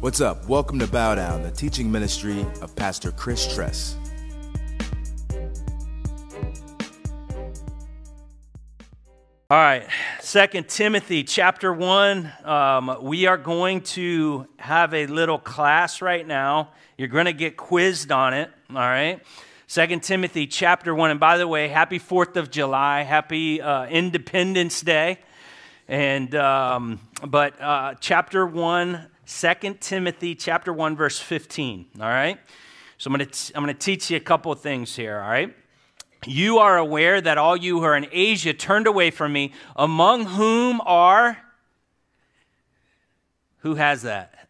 What's up? Welcome to Bow Down, the teaching ministry of Pastor Chris Tress. All right, Second Timothy chapter one. Um, we are going to have a little class right now. You're going to get quizzed on it. All right. Second Timothy chapter one. And by the way, happy Fourth of July, happy uh, Independence Day. And um, but uh, chapter one, Second Timothy chapter 1, verse 15. All right? So I'm going to I'm going to teach you a couple of things here, all right? You are aware that all you who are in Asia turned away from me, among whom are who has that?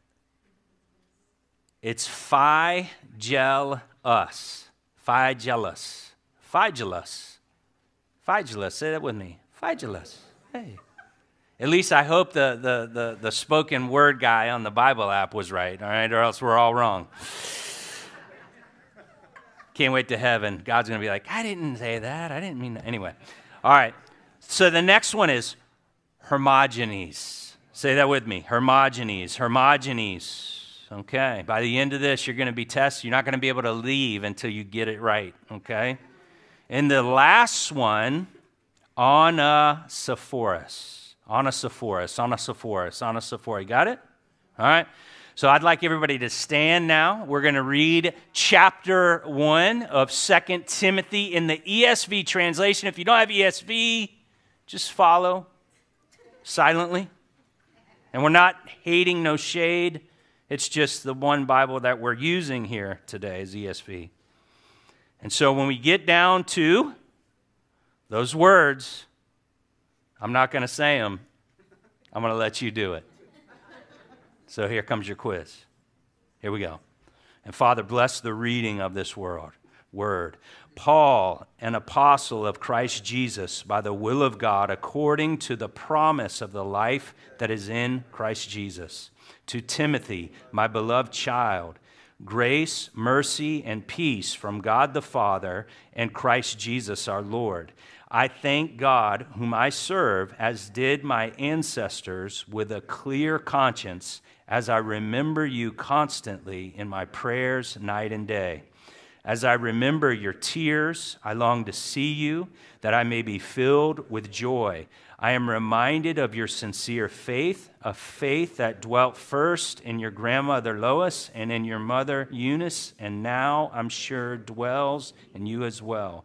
It's Phi Gel us. Phygellus. Phygellus. Phygellus. Say that with me. Phygellus. Hey. At least I hope the, the, the, the, spoken word guy on the Bible app was right, all right, or else we're all wrong. Can't wait to heaven. God's going to be like, I didn't say that. I didn't mean that. Anyway, all right. So the next one is Hermogenes. Say that with me Hermogenes. Hermogenes. Okay. By the end of this, you're going to be tested. You're not going to be able to leave until you get it right. Okay. And the last one, Onesiphorus. Onesiphorus, Onesiphorus, Onesiphorus. Got it? All right. So I'd like everybody to stand now. We're going to read chapter 1 of Second Timothy in the ESV translation. If you don't have ESV, just follow silently. And we're not hating no shade. It's just the one Bible that we're using here today is ESV. And so when we get down to those words, I'm not going to say them. I'm going to let you do it. So here comes your quiz. Here we go. And Father, bless the reading of this word. Word. Paul, an apostle of Christ Jesus, by the will of God, according to the promise of the life that is in Christ Jesus. To Timothy, my beloved child, grace, mercy, and peace from God the Father and Christ Jesus our Lord. I thank God, whom I serve, as did my ancestors, with a clear conscience, as I remember you constantly in my prayers night and day. As I remember your tears, I long to see you, that I may be filled with joy. I am reminded of your sincere faith, a faith that dwelt first in your grandmother Lois and in your mother Eunice, and now I'm sure dwells in you as well.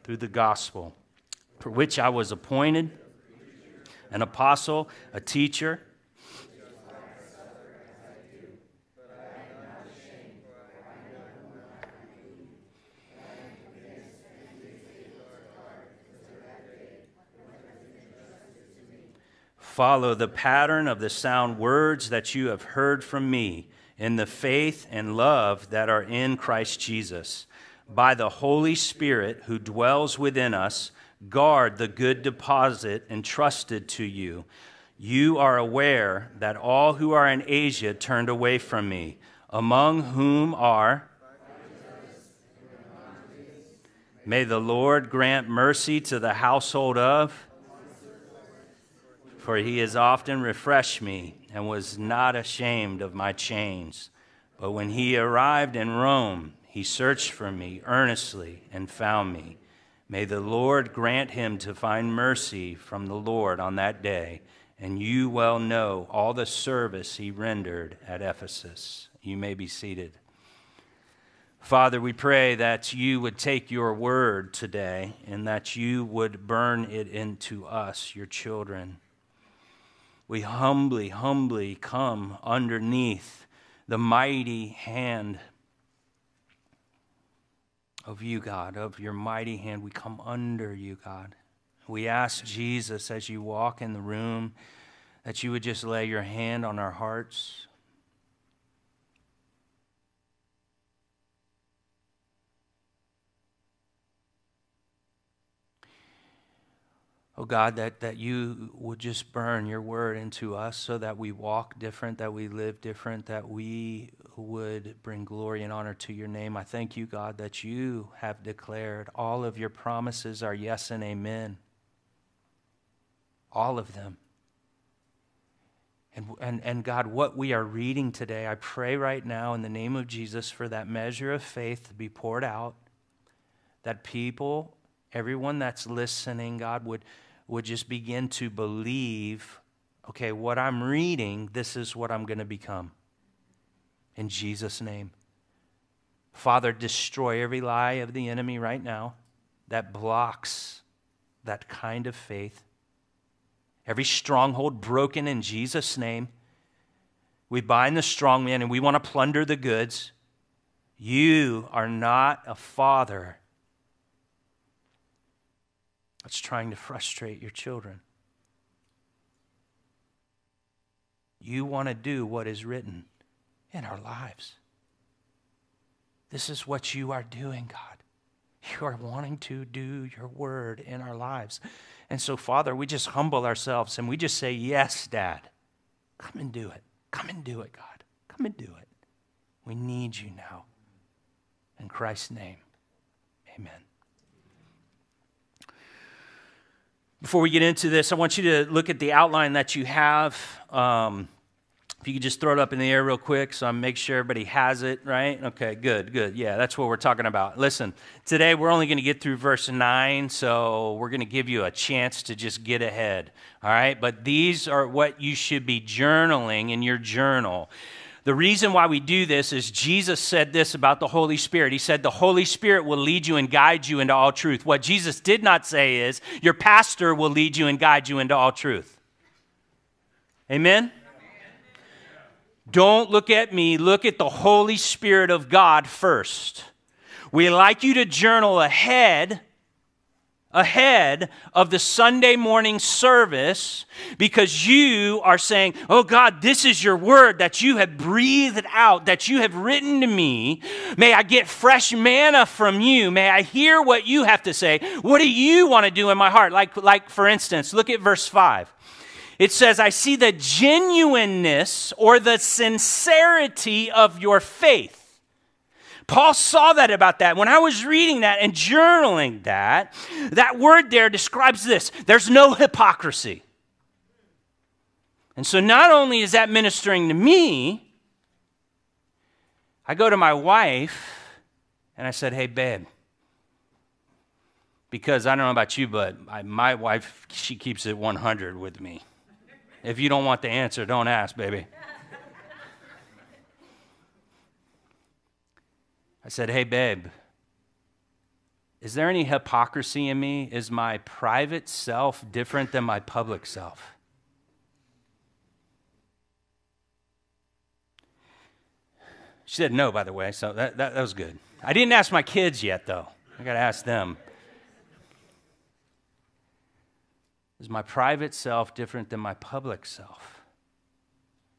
through the gospel, for which I was appointed an apostle, a teacher. Follow the pattern of the sound words that you have heard from me in the faith and love that are in Christ Jesus by the Holy Spirit who dwells within us, guard the good deposit entrusted to you. You are aware that all who are in Asia turned away from me, among whom are. May the Lord grant mercy to the household of. For he has often refreshed me and was not ashamed of my chains. But when he arrived in Rome, he searched for me earnestly and found me. May the Lord grant him to find mercy from the Lord on that day, and you well know all the service he rendered at Ephesus. You may be seated. Father, we pray that you would take your word today and that you would burn it into us, your children. We humbly, humbly come underneath the mighty hand of you, God, of your mighty hand. We come under you, God. We ask Jesus as you walk in the room that you would just lay your hand on our hearts. Oh God, that, that you would just burn your word into us so that we walk different, that we live different, that we would bring glory and honor to your name. I thank you, God, that you have declared all of your promises are yes and amen. All of them. And, and, and God, what we are reading today, I pray right now in the name of Jesus for that measure of faith to be poured out, that people, everyone that's listening, God, would would just begin to believe okay, what I'm reading, this is what I'm going to become. In Jesus' name. Father, destroy every lie of the enemy right now that blocks that kind of faith. Every stronghold broken in Jesus' name. We bind the strong man and we want to plunder the goods. You are not a father that's trying to frustrate your children. You want to do what is written in our lives. This is what you are doing, God. You are wanting to do your word in our lives. And so, Father, we just humble ourselves and we just say, Yes, Dad. Come and do it. Come and do it, God. Come and do it. We need you now. In Christ's name, amen. Before we get into this, I want you to look at the outline that you have. Um, if you could just throw it up in the air real quick so I make sure everybody has it, right? Okay, good, good. Yeah, that's what we're talking about. Listen, today we're only going to get through verse 9, so we're going to give you a chance to just get ahead, all right? But these are what you should be journaling in your journal. The reason why we do this is Jesus said this about the Holy Spirit. He said, The Holy Spirit will lead you and guide you into all truth. What Jesus did not say is, Your pastor will lead you and guide you into all truth. Amen? Don't look at me, look at the Holy Spirit of God first. We like you to journal ahead ahead of the Sunday morning service because you are saying, Oh God, this is your word that you have breathed out, that you have written to me. May I get fresh manna from you. May I hear what you have to say. What do you want to do in my heart? Like, like for instance, look at verse 5. It says, I see the genuineness or the sincerity of your faith. Paul saw that about that. When I was reading that and journaling that, that word there describes this there's no hypocrisy. And so not only is that ministering to me, I go to my wife and I said, Hey, babe, because I don't know about you, but I, my wife, she keeps it 100 with me. If you don't want the answer, don't ask, baby. I said, Hey, babe, is there any hypocrisy in me? Is my private self different than my public self? She said no, by the way, so that, that, that was good. I didn't ask my kids yet, though. I got to ask them. Is my private self different than my public self?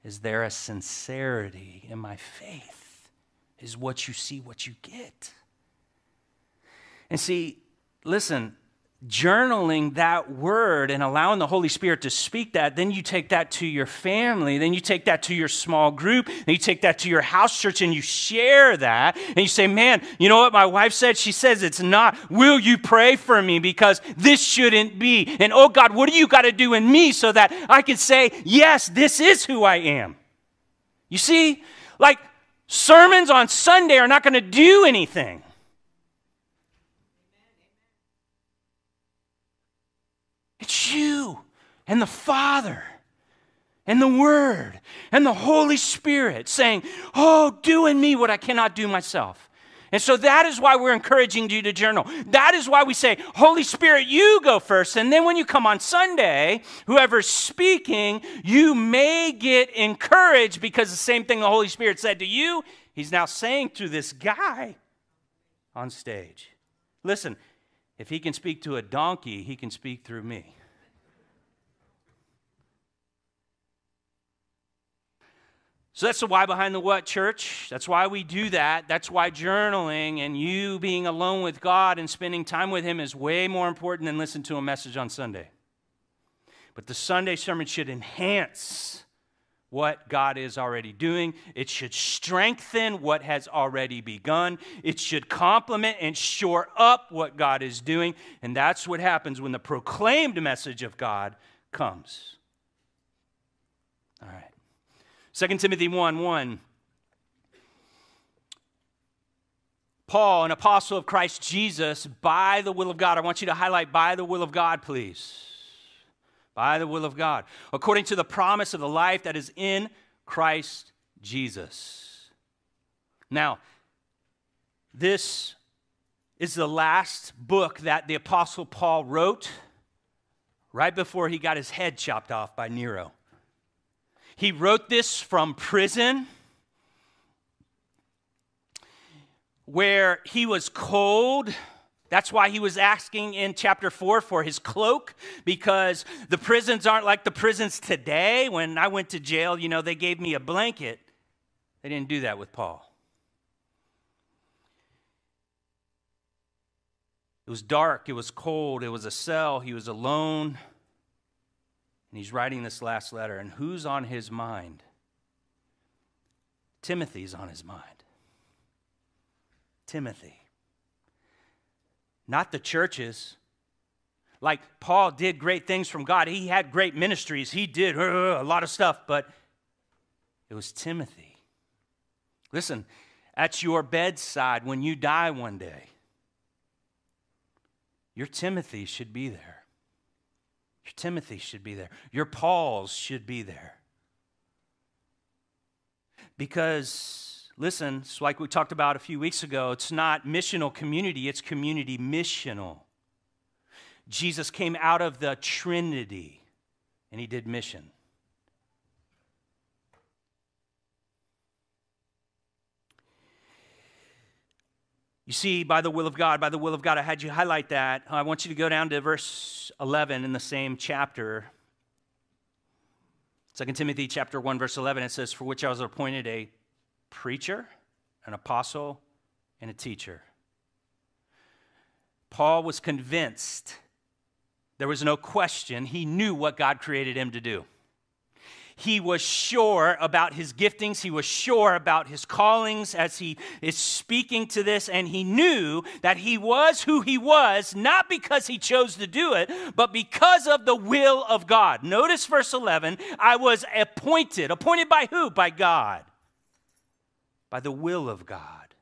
Is there a sincerity in my faith? Is what you see, what you get. And see, listen, journaling that word and allowing the Holy Spirit to speak that, then you take that to your family, then you take that to your small group, and you take that to your house church and you share that. And you say, Man, you know what my wife said? She says it's not. Will you pray for me? Because this shouldn't be. And oh God, what do you got to do in me so that I can say, Yes, this is who I am? You see, like Sermons on Sunday are not going to do anything. It's you and the Father and the Word and the Holy Spirit saying, Oh, do in me what I cannot do myself. And so that is why we're encouraging you to journal. That is why we say, Holy Spirit, you go first. And then when you come on Sunday, whoever's speaking, you may get encouraged because the same thing the Holy Spirit said to you, he's now saying to this guy on stage. Listen, if he can speak to a donkey, he can speak through me. So that's the why behind the what, church. That's why we do that. That's why journaling and you being alone with God and spending time with Him is way more important than listening to a message on Sunday. But the Sunday sermon should enhance what God is already doing. It should strengthen what has already begun. It should complement and shore up what God is doing. And that's what happens when the proclaimed message of God comes. All right. 2 Timothy 1 1. Paul, an apostle of Christ Jesus, by the will of God. I want you to highlight by the will of God, please. By the will of God. According to the promise of the life that is in Christ Jesus. Now, this is the last book that the apostle Paul wrote right before he got his head chopped off by Nero. He wrote this from prison where he was cold. That's why he was asking in chapter 4 for his cloak, because the prisons aren't like the prisons today. When I went to jail, you know, they gave me a blanket. They didn't do that with Paul. It was dark, it was cold, it was a cell, he was alone. And he's writing this last letter. And who's on his mind? Timothy's on his mind. Timothy. Not the churches. Like Paul did great things from God, he had great ministries, he did uh, a lot of stuff, but it was Timothy. Listen, at your bedside when you die one day, your Timothy should be there. Your Timothy should be there. Your Pauls should be there. Because, listen, it's like we talked about a few weeks ago, it's not missional community, it's community missional. Jesus came out of the Trinity and he did mission. You see, by the will of God, by the will of God, I had you highlight that. I want you to go down to verse 11 in the same chapter. 2 Timothy chapter 1 verse 11 it says for which I was appointed a preacher, an apostle, and a teacher. Paul was convinced there was no question he knew what God created him to do. He was sure about his giftings. He was sure about his callings as he is speaking to this. And he knew that he was who he was, not because he chose to do it, but because of the will of God. Notice verse 11 I was appointed. Appointed by who? By God. By the will of God.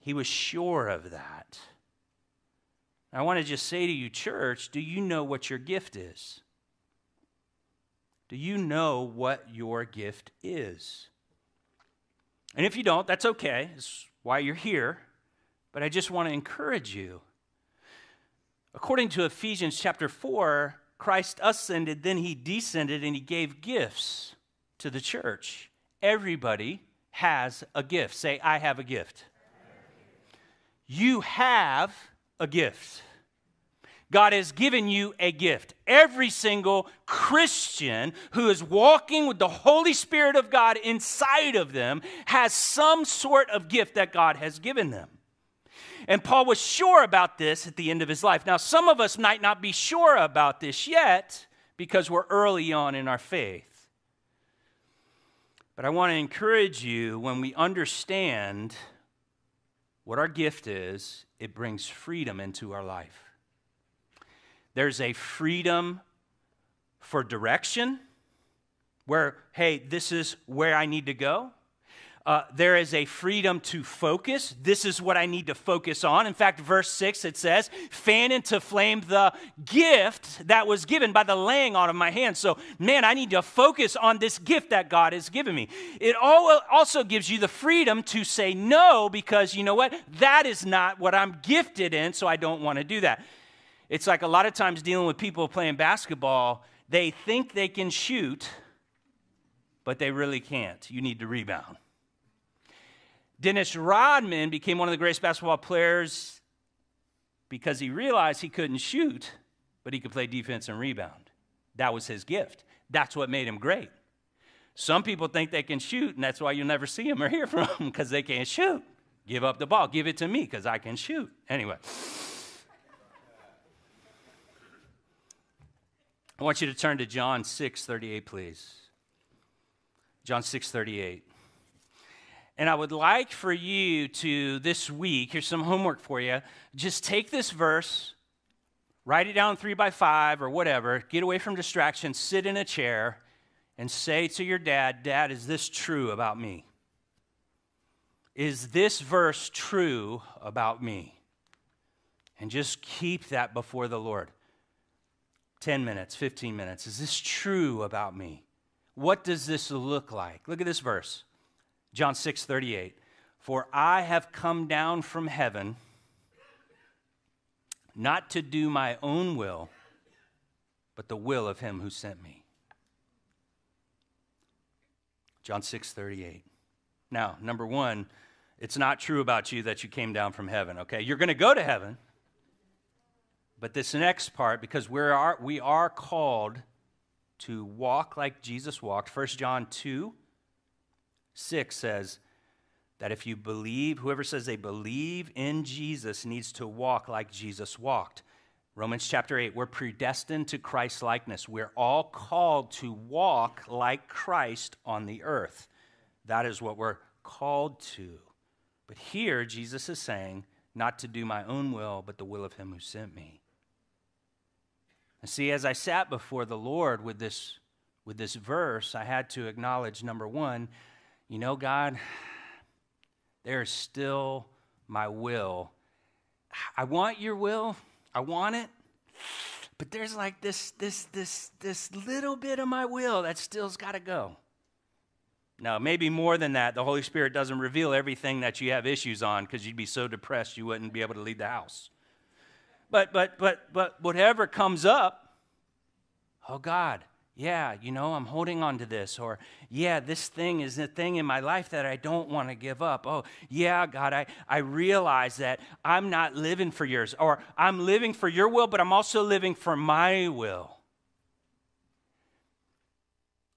He was sure of that. I want to just say to you, church, do you know what your gift is? Do you know what your gift is? And if you don't, that's okay. It's why you're here. But I just want to encourage you. According to Ephesians chapter 4, Christ ascended, then he descended, and he gave gifts to the church. Everybody has a gift. Say, I have a gift. You have a gift. God has given you a gift. Every single Christian who is walking with the Holy Spirit of God inside of them has some sort of gift that God has given them. And Paul was sure about this at the end of his life. Now, some of us might not be sure about this yet because we're early on in our faith. But I want to encourage you when we understand what our gift is, it brings freedom into our life. There's a freedom for direction, where, hey, this is where I need to go. Uh, there is a freedom to focus. This is what I need to focus on. In fact, verse 6 it says, fan into flame the gift that was given by the laying on of my hands. So, man, I need to focus on this gift that God has given me. It also gives you the freedom to say no because you know what? That is not what I'm gifted in, so I don't want to do that. It's like a lot of times dealing with people playing basketball, they think they can shoot, but they really can't. You need to rebound. Dennis Rodman became one of the greatest basketball players because he realized he couldn't shoot, but he could play defense and rebound. That was his gift. That's what made him great. Some people think they can shoot, and that's why you'll never see them or hear from them because they can't shoot. Give up the ball. Give it to me because I can shoot. Anyway. I want you to turn to John 6 38, please. John 6 38. And I would like for you to, this week, here's some homework for you. Just take this verse, write it down three by five or whatever, get away from distractions, sit in a chair, and say to your dad, Dad, is this true about me? Is this verse true about me? And just keep that before the Lord. 10 minutes, 15 minutes. Is this true about me? What does this look like? Look at this verse. John 6 38. For I have come down from heaven not to do my own will, but the will of him who sent me. John 6 38. Now, number one, it's not true about you that you came down from heaven, okay? You're going to go to heaven. But this next part, because we are, we are called to walk like Jesus walked, 1 John 2 6 says that if you believe, whoever says they believe in Jesus needs to walk like Jesus walked. Romans chapter 8, we're predestined to Christ's likeness. We're all called to walk like Christ on the earth. That is what we're called to. But here, Jesus is saying, not to do my own will, but the will of him who sent me. And see, as I sat before the Lord with this, with this verse, I had to acknowledge number one, you know, God, there is still my will. I want your will. I want it. But there's like this this this this little bit of my will that still's got to go. Now, maybe more than that, the Holy Spirit doesn't reveal everything that you have issues on because you'd be so depressed you wouldn't be able to leave the house. But but but but whatever comes up, oh God, yeah, you know, I'm holding on to this. Or, yeah, this thing is the thing in my life that I don't want to give up. Oh, yeah, God, I, I realize that I'm not living for yours. Or, I'm living for your will, but I'm also living for my will.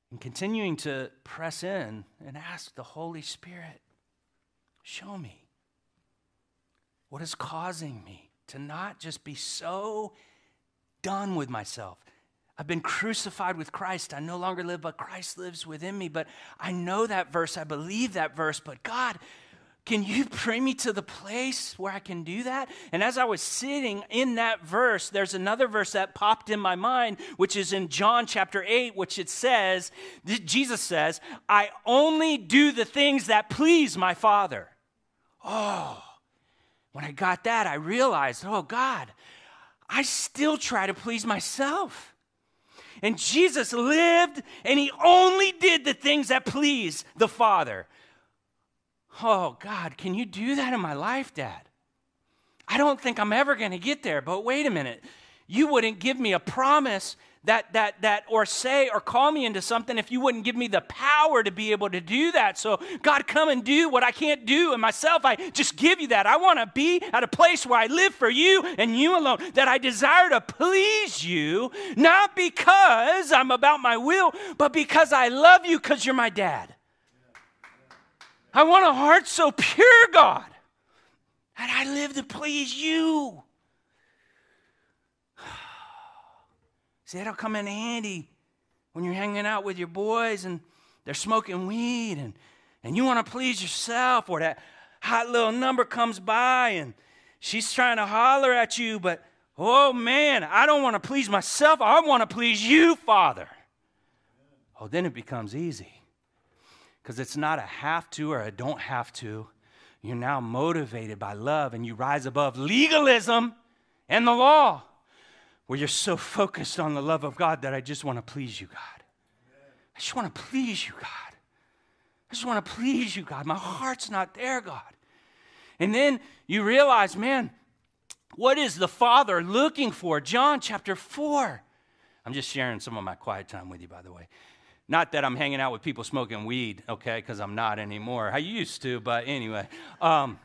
And continuing to press in and ask the Holy Spirit, show me what is causing me to not just be so done with myself I've been crucified with Christ. I no longer live, but Christ lives within me. But I know that verse. I believe that verse. But God, can you bring me to the place where I can do that? And as I was sitting in that verse, there's another verse that popped in my mind, which is in John chapter 8, which it says, Jesus says, I only do the things that please my Father. Oh, when I got that, I realized, oh, God, I still try to please myself. And Jesus lived and he only did the things that please the Father. Oh, God, can you do that in my life, Dad? I don't think I'm ever going to get there, but wait a minute. You wouldn't give me a promise that that that or say or call me into something if you wouldn't give me the power to be able to do that. So God come and do what I can't do in myself. I just give you that. I want to be at a place where I live for you and you alone. That I desire to please you, not because I'm about my will, but because I love you because you're my dad. I want a heart so pure, God, that I live to please you. See, that'll come in handy when you're hanging out with your boys and they're smoking weed and, and you want to please yourself, or that hot little number comes by and she's trying to holler at you, but oh man, I don't want to please myself. I want to please you, Father. Oh, then it becomes easy. because it's not a have to or a don't have to. You're now motivated by love and you rise above legalism and the law, where you're so focused on the love of God that I just want to please you, God. I just want to please you, God. I just want to please you, God. My heart's not there, God. And then you realize, man, what is the Father looking for? John chapter 4. I'm just sharing some of my quiet time with you, by the way. Not that I'm hanging out with people smoking weed, okay, because I'm not anymore. I used to, but anyway. Um,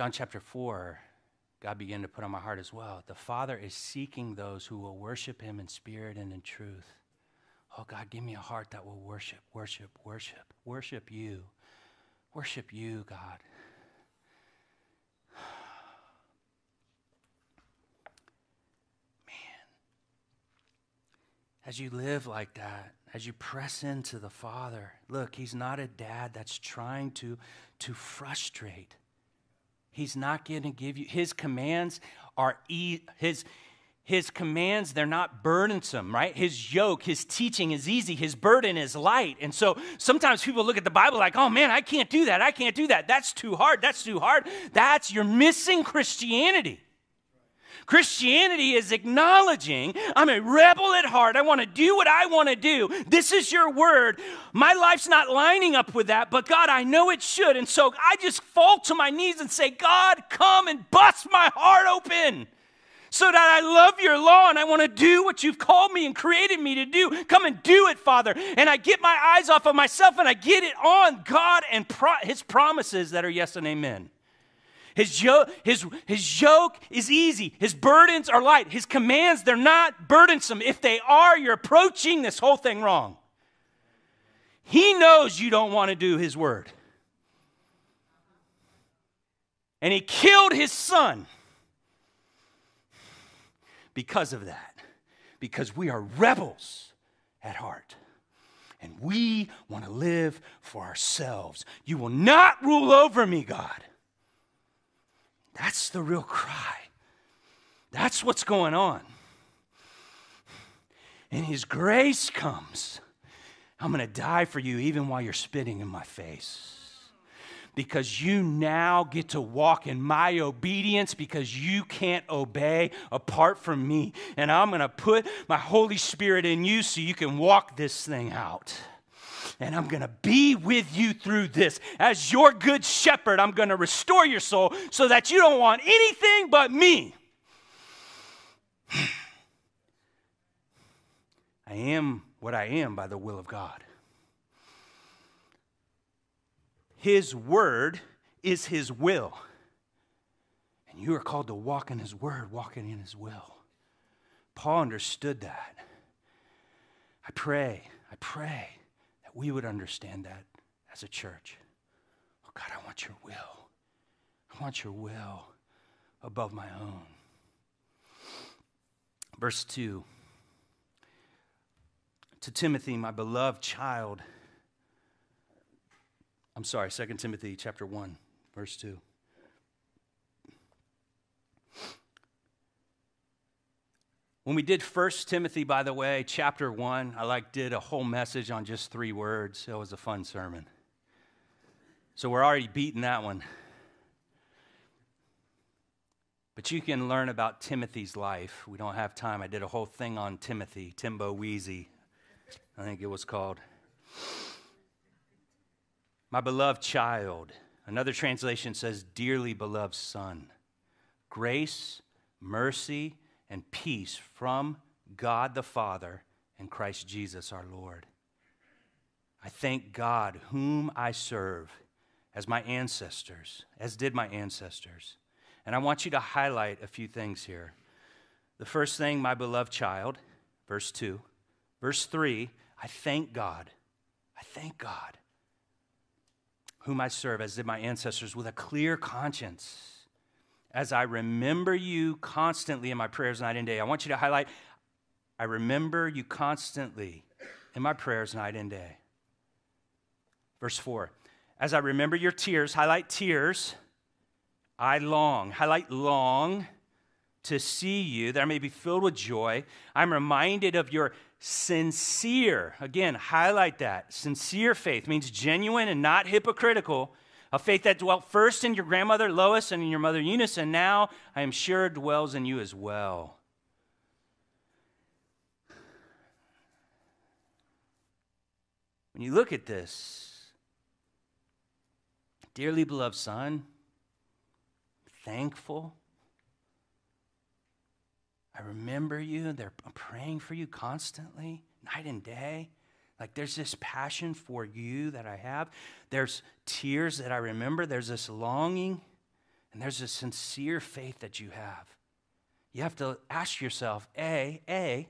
John chapter 4, God began to put on my heart as well. The Father is seeking those who will worship Him in spirit and in truth. Oh, God, give me a heart that will worship, worship, worship, worship you. Worship you, God. Man. As you live like that, as you press into the Father, look, He's not a dad that's trying to, to frustrate. He's not going to give you, His commands are, e- His, his commands, they're not burdensome, right? His yoke, his teaching is easy, his burden is light. And so sometimes people look at the Bible like, oh man, I can't do that. I can't do that. That's too hard. That's too hard. That's, you're missing Christianity. Christianity is acknowledging I'm a rebel at heart. I want to do what I want to do. This is your word. My life's not lining up with that, but God, I know it should. And so I just fall to my knees and say, God, come and bust my heart open so that I love your law and I want to do what you've called me and created me to do. Come and do it, Father. And I get my eyes off of myself and I get it on God and pro- his promises that are yes and amen. His yoke, his, his yoke is easy. His burdens are light. His commands, they're not burdensome. If they are, you're approaching this whole thing wrong. He knows you don't want to do his word. And he killed his son because of that. Because we are rebels at heart. And we want to live for ourselves. You will not rule over me, God. That's the real cry. That's what's going on. And His grace comes. I'm going to die for you even while you're spitting in my face. Because you now get to walk in my obedience because you can't obey apart from me. And I'm going to put my Holy Spirit in you so you can walk this thing out and I'm going to be with you through this. As your good shepherd, I'm going to restore your soul so that you don't want anything but me. I am what I am by the will of God. His word is His will. And you are called to walk in His word, walking in His will. Paul understood that. I pray, I pray that we would understand that as a church. Oh, God, I want your will. I want your will above my own. Verse 2 To Timothy, my beloved child. I'm sorry, 2 Timothy chapter 1, verse 2. When we did First Timothy, by the way, chapter 1, I like did a whole message on just three words. It was a fun sermon. So we're already beating that one. But you can learn about Timothy's life. We don't have time. I did a whole thing on Timothy, Timbo Weezy, I think it was called. My beloved child. Another translation says, dearly beloved son. Grace, mercy, and peace from God the Father and Christ Jesus our Lord. I thank God, whom I serve as my ancestors, as did my ancestors. And I want you to highlight a few things here. The first thing, my beloved child, verse 2. Verse 3, I thank God. I thank God, whom I serve, as did my ancestors, with a clear conscience as I remember you constantly in my prayers night and day. I want you to highlight, I remember you constantly in my prayers night and day. Verse 4 As I remember your tears, highlight tears, I long, highlight long to see you, that I may be filled with joy. I'm reminded of your sincere, again, highlight that. Sincere faith means genuine and not hypocritical. A faith that dwelt first in your grandmother Lois and in your mother Eunice, and now I am sure dwells in you as well. When you look at this, dearly beloved son, thankful I remember you. They're praying for you constantly, night and day. Like there's this passion for you that I have. There's tears that I remember. There's this longing, and there's a sincere faith that you have. You have to ask yourself, A, A,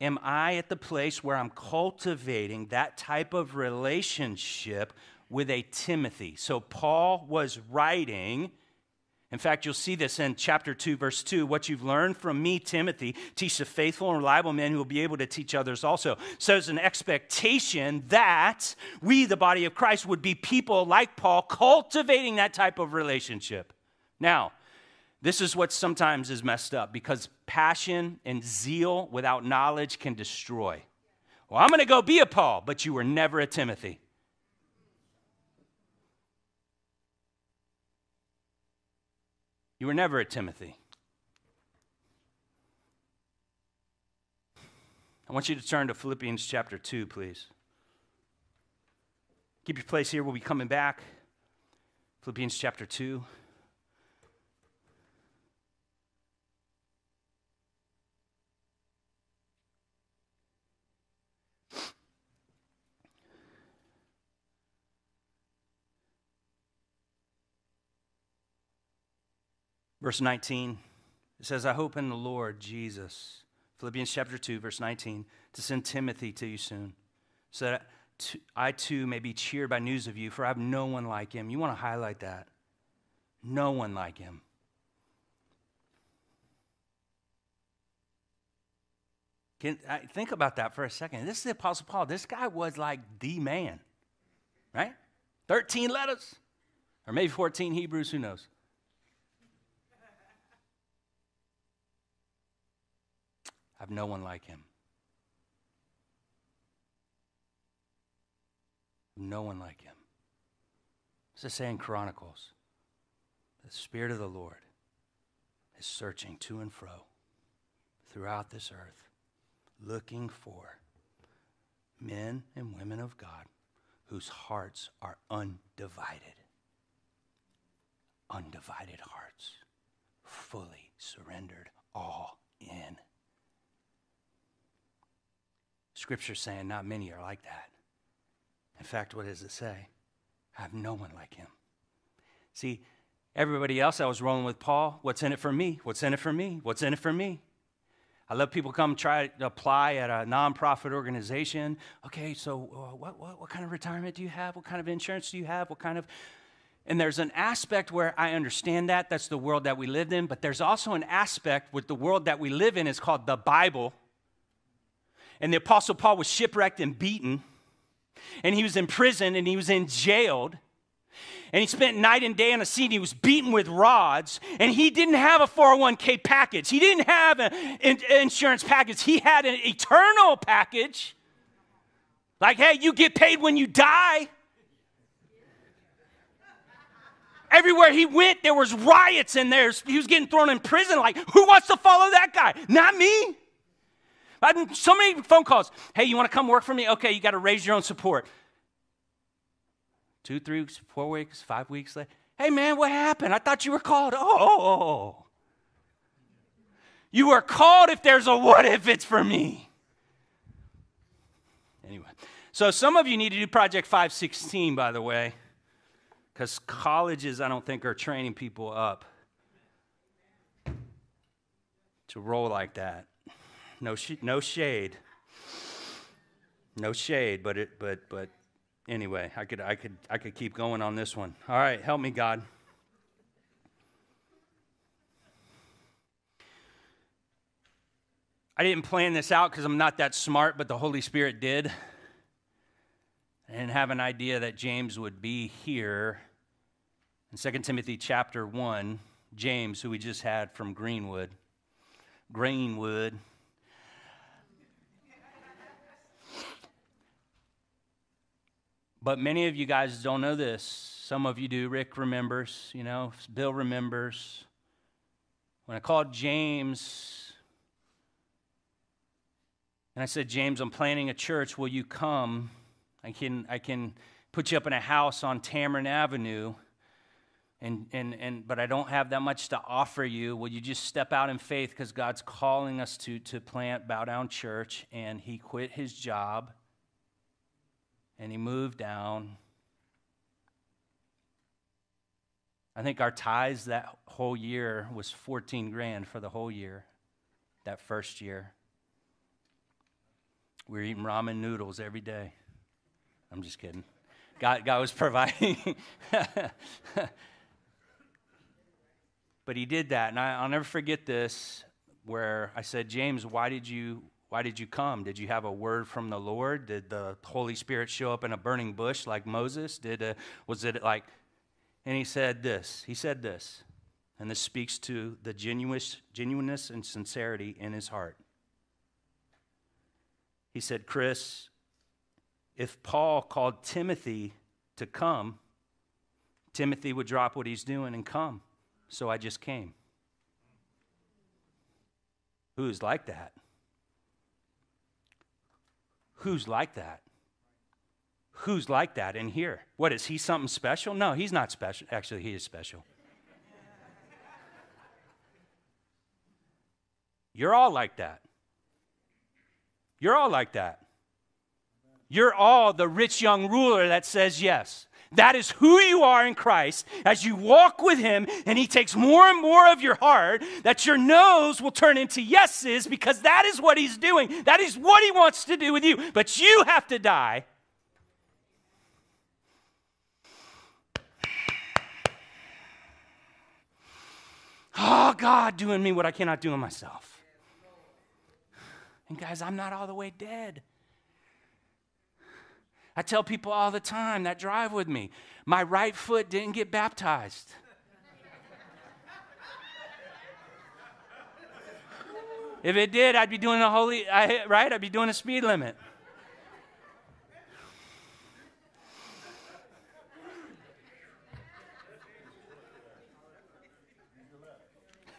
am I at the place where I'm cultivating that type of relationship with a Timothy? So Paul was writing in fact, you'll see this in chapter 2, verse 2. What you've learned from me, Timothy, teach the faithful and reliable men who will be able to teach others also. So there's an expectation that we, the body of Christ, would be people like Paul, cultivating that type of relationship. Now, this is what sometimes is messed up because passion and zeal without knowledge can destroy. Well, I'm going to go be a Paul, but you were never a Timothy. You were never a Timothy. I want you to turn to Philippians chapter 2, please. Keep your place here. We'll be coming back. Philippians chapter 2. Verse 19, it says, I hope in the Lord Jesus, Philippians chapter 2, verse 19, to send Timothy to you soon, so that I too may be cheered by news of you, for I have no one like him. You want to highlight that? No one like him. Can, I, think about that for a second. This is the Apostle Paul. This guy was like the man, right? 13 letters, or maybe 14 Hebrews, who knows? I have no one like him. No one like him. What's it say in Chronicles? The Spirit of the Lord is searching to and fro throughout this earth, looking for men and women of God whose hearts are undivided. Undivided hearts, fully surrendered, all in. Scripture's saying not many are like that. In fact, what does it say? I have no one like him. See, everybody else I was rolling with Paul, what's in it for me? What's in it for me? What's in it for me? I love people come try to apply at a nonprofit organization. Okay, so uh, what, what, what kind of retirement do you have? What kind of insurance do you have? What kind of. And there's an aspect where I understand that. That's the world that we live in. But there's also an aspect with the world that we live in is called the Bible and the Apostle Paul was shipwrecked and beaten, and he was in prison and he was in jailed. And he spent night and day on a seat. He was beaten with rods. And he didn't have a 401k package. He didn't have an insurance package. He had an eternal package. Like, hey, you get paid when you die. Everywhere he went, there was riots and there's he was getting thrown in prison. Like, who wants to follow that guy? Not me. I've had so many phone calls. Hey, you want to come work for me? Okay, you got to raise your own support. Two, three, weeks, four weeks, five weeks later. Hey, man, what happened? I thought you were called. Oh, oh, oh, oh. oh. You are called if there's a what if it's for me. Anyway, so some of you need to do Project 516, by the way, because colleges, I don't think, are training people up to roll like that. No, sh- no shade. No shade, but it, but, but anyway, I could, I could, I could keep going on this one. All right, help me, God. I didn't plan this out because I'm not that smart, but the Holy Spirit did. I didn't have an idea that James would be here in 2 Timothy chapter 1. James, who we just had from Greenwood. Greenwood. But many of you guys don't know this. Some of you do. Rick remembers, you know, Bill remembers. When I called James and I said, James, I'm planning a church. Will you come? I can, I can put you up in a house on Tamarind Avenue. And, and, and, but I don't have that much to offer you. Will you just step out in faith because God's calling us to, to plant Bow Down Church? And he quit his job and he moved down. I think our tithes that whole year was 14 grand for the whole year, that first year. We were eating ramen noodles every day. I'm just kidding. God, God was providing. but he did that. And I, will never forget this where I said, James, why did you why did you come? Did you have a word from the Lord? Did the Holy Spirit show up in a burning bush like Moses? Did uh, was it like and he said this. He said this. And this speaks to the genuineness, genuineness and sincerity in his heart. He said, Chris, if Paul called Timothy to come, Timothy would drop what he's doing and come. So I just came. Who's like that? Who's like that? Who's like that in here? What is he something special? No, he's not special. Actually, he is special. You're all like that. You're all like that. You're all the rich young ruler that says yes. That is who you are in Christ as you walk with Him and He takes more and more of your heart, that your no's will turn into yeses because that is what He's doing. That is what He wants to do with you. But you have to die. Oh, God, doing me what I cannot do in myself. And guys, I'm not all the way dead. I tell people all the time that drive with me, my right foot didn't get baptized. if it did, I'd be doing a holy, right? I'd be doing a speed limit.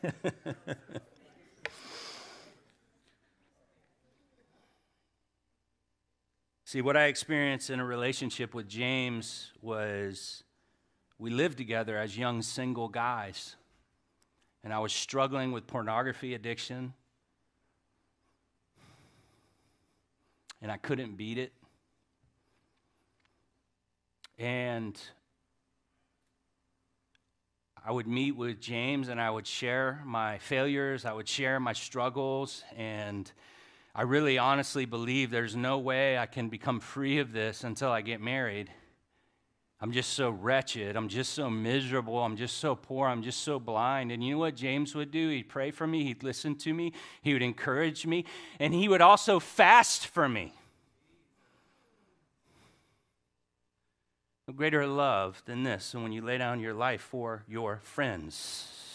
See, what I experienced in a relationship with James was we lived together as young single guys. And I was struggling with pornography addiction. And I couldn't beat it. And I would meet with James and I would share my failures, I would share my struggles, and I really honestly believe there's no way I can become free of this until I get married. I'm just so wretched. I'm just so miserable. I'm just so poor. I'm just so blind. And you know what James would do? He'd pray for me. He'd listen to me. He would encourage me. And he would also fast for me. No greater love than this than when you lay down your life for your friends.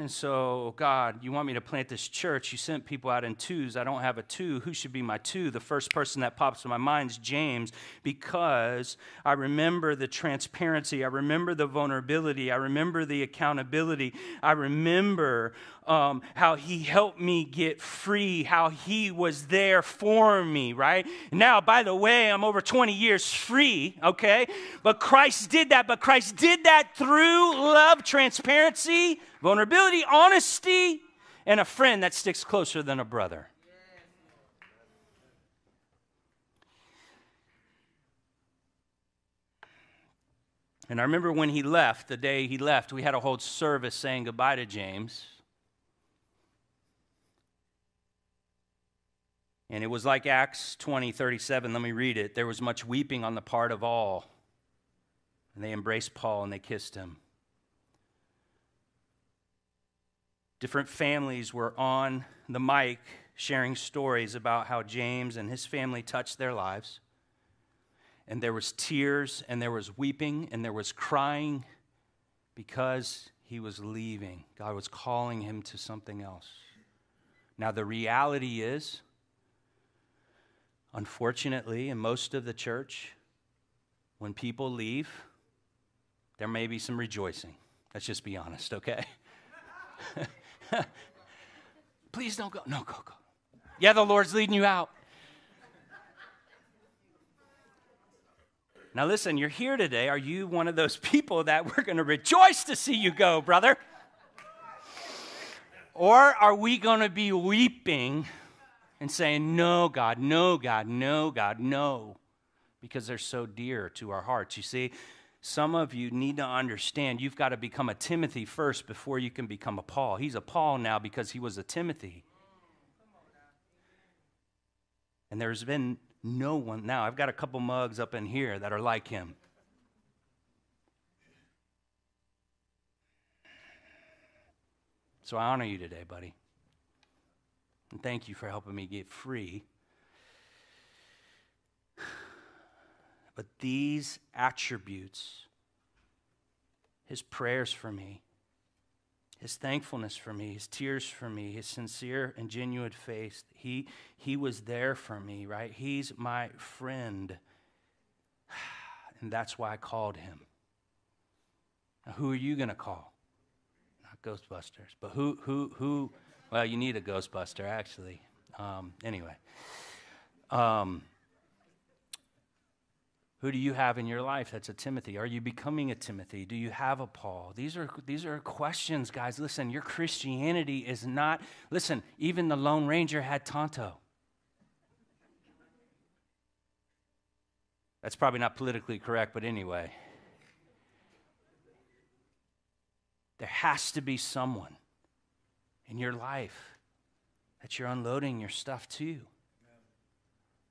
And so, God, you want me to plant this church. You sent people out in twos. I don't have a two. Who should be my two? The first person that pops in my mind is James because I remember the transparency. I remember the vulnerability. I remember the accountability. I remember um, how he helped me get free, how he was there for me, right? Now, by the way, I'm over 20 years free, okay? But Christ did that, but Christ did that through love, transparency, vulnerability, honesty, and a friend that sticks closer than a brother. And I remember when he left, the day he left, we had a whole service saying goodbye to James. And it was like Acts 20, 37. Let me read it. There was much weeping on the part of all. And they embraced Paul and they kissed him. Different families were on the mic sharing stories about how James and his family touched their lives. And there was tears and there was weeping and there was crying because he was leaving. God was calling him to something else. Now, the reality is, unfortunately, in most of the church, when people leave, there may be some rejoicing. Let's just be honest, okay? Please don't go. No, go, go. Yeah, the Lord's leading you out. Now, listen, you're here today. Are you one of those people that we're going to rejoice to see you go, brother? Or are we going to be weeping and saying, No, God, no, God, no, God, no, because they're so dear to our hearts? You see, some of you need to understand you've got to become a Timothy first before you can become a Paul. He's a Paul now because he was a Timothy. And there's been no one. Now, I've got a couple mugs up in here that are like him. So I honor you today, buddy. And thank you for helping me get free. But these attributes, his prayers for me, his thankfulness for me, his tears for me, his sincere and genuine faith. He, he was there for me, right? He's my friend. And that's why I called him. Now, who are you going to call? Not Ghostbusters, but who, who, who? Well, you need a Ghostbuster, actually. Um, anyway. Um, who do you have in your life that's a Timothy? Are you becoming a Timothy? Do you have a Paul? These are, these are questions, guys. Listen, your Christianity is not, listen, even the Lone Ranger had Tonto. That's probably not politically correct, but anyway. There has to be someone in your life that you're unloading your stuff to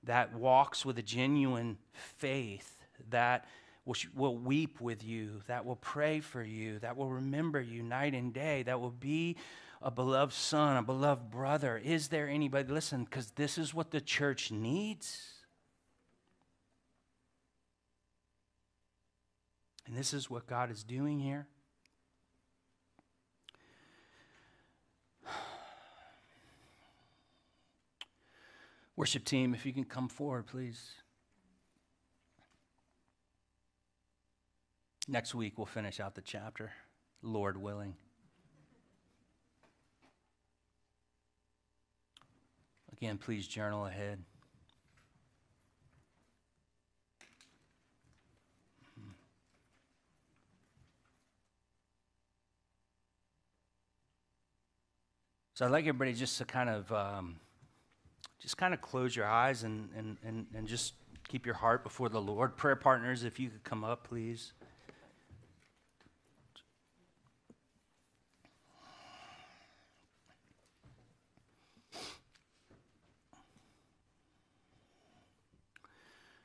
that walks with a genuine faith, that will, weep with you, that will pray for you, that will remember you night and day, that will be a beloved son, a beloved brother. Is there anybody? Listen, because this is what the church needs. And this is what God is doing here. Worship team, if you can come forward, please. Next week, we'll finish out the chapter, Lord willing. Again, please journal ahead. So I'd like everybody just to kind of um, just kind of close your eyes and, and, and, and just keep your heart before the Lord. Prayer partners, if you could come up, please.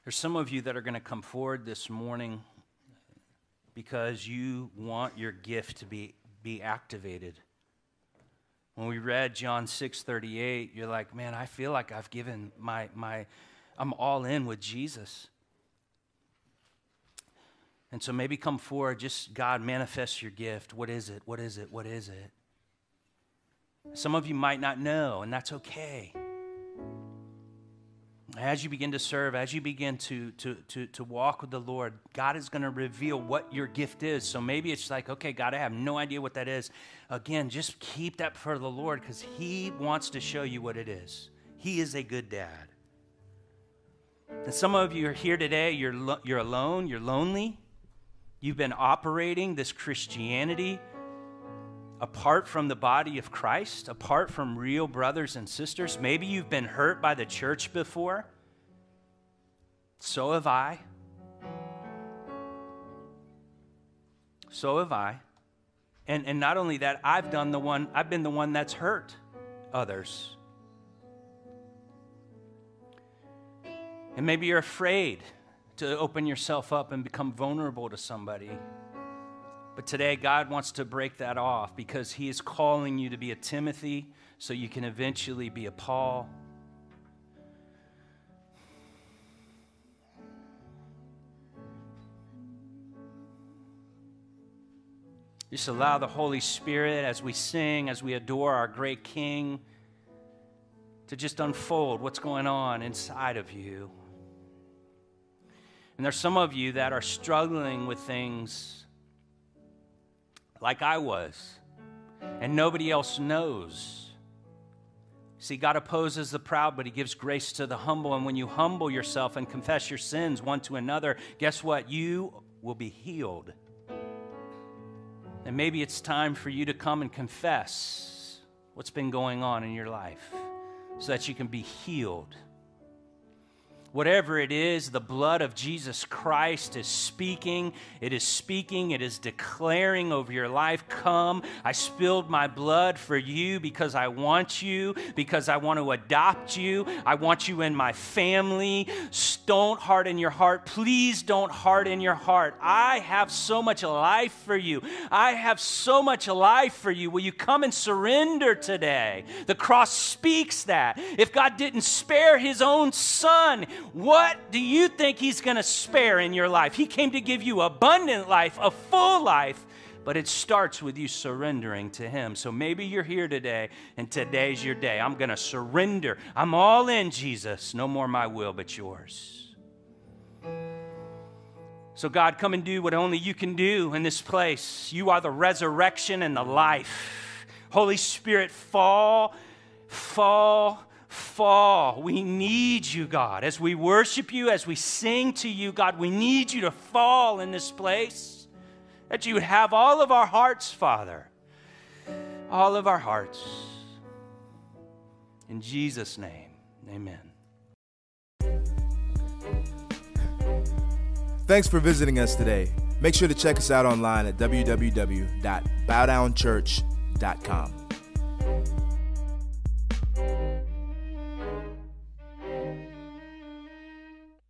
There's some of you that are going to come forward this morning because you want your gift to be, be activated. When we read John 6 38, you're like, man, I feel like I've given my, my I'm all in with Jesus. And so maybe come forward, just God, manifest your gift. What is it? What is it? What is it? Some of you might not know, and that's okay as you begin to serve, as you begin to, to, to, to walk with the Lord, God is going to reveal what your gift is. So maybe it's like, okay, God, I have no idea what that is. Again, just keep that for the Lord because He wants to show you what it is. He is a good dad. And some of you are here today, you're, lo- you're alone, you're lonely. You've been operating this Christianity apart from the body of Christ, apart from real brothers and sisters. Maybe you've been hurt by the church before. So have I. So have I. And, and not only that, I've done the one, I've been the one that's hurt others. And maybe you're afraid to open yourself up and become vulnerable to somebody. But today, God wants to break that off because He is calling you to be a Timothy so you can eventually be a Paul. Just allow the Holy Spirit as we sing, as we adore our great King, to just unfold what's going on inside of you. And there's some of you that are struggling with things like I was, and nobody else knows. See, God opposes the proud, but He gives grace to the humble. And when you humble yourself and confess your sins one to another, guess what? You will be healed. And maybe it's time for you to come and confess what's been going on in your life so that you can be healed. Whatever it is, the blood of Jesus Christ is speaking. It is speaking. It is declaring over your life Come, I spilled my blood for you because I want you, because I want to adopt you. I want you in my family. Don't harden your heart. Please don't harden your heart. I have so much life for you. I have so much life for you. Will you come and surrender today? The cross speaks that. If God didn't spare his own son, what do you think He's going to spare in your life? He came to give you abundant life, a full life, but it starts with you surrendering to Him. So maybe you're here today, and today's your day. I'm going to surrender. I'm all in, Jesus. No more my will, but yours. So, God, come and do what only you can do in this place. You are the resurrection and the life. Holy Spirit, fall, fall fall. We need you, God. As we worship you, as we sing to you, God, we need you to fall in this place. That you would have all of our hearts, Father. All of our hearts. In Jesus' name, amen. Thanks for visiting us today. Make sure to check us out online at www.bowdownchurch.com.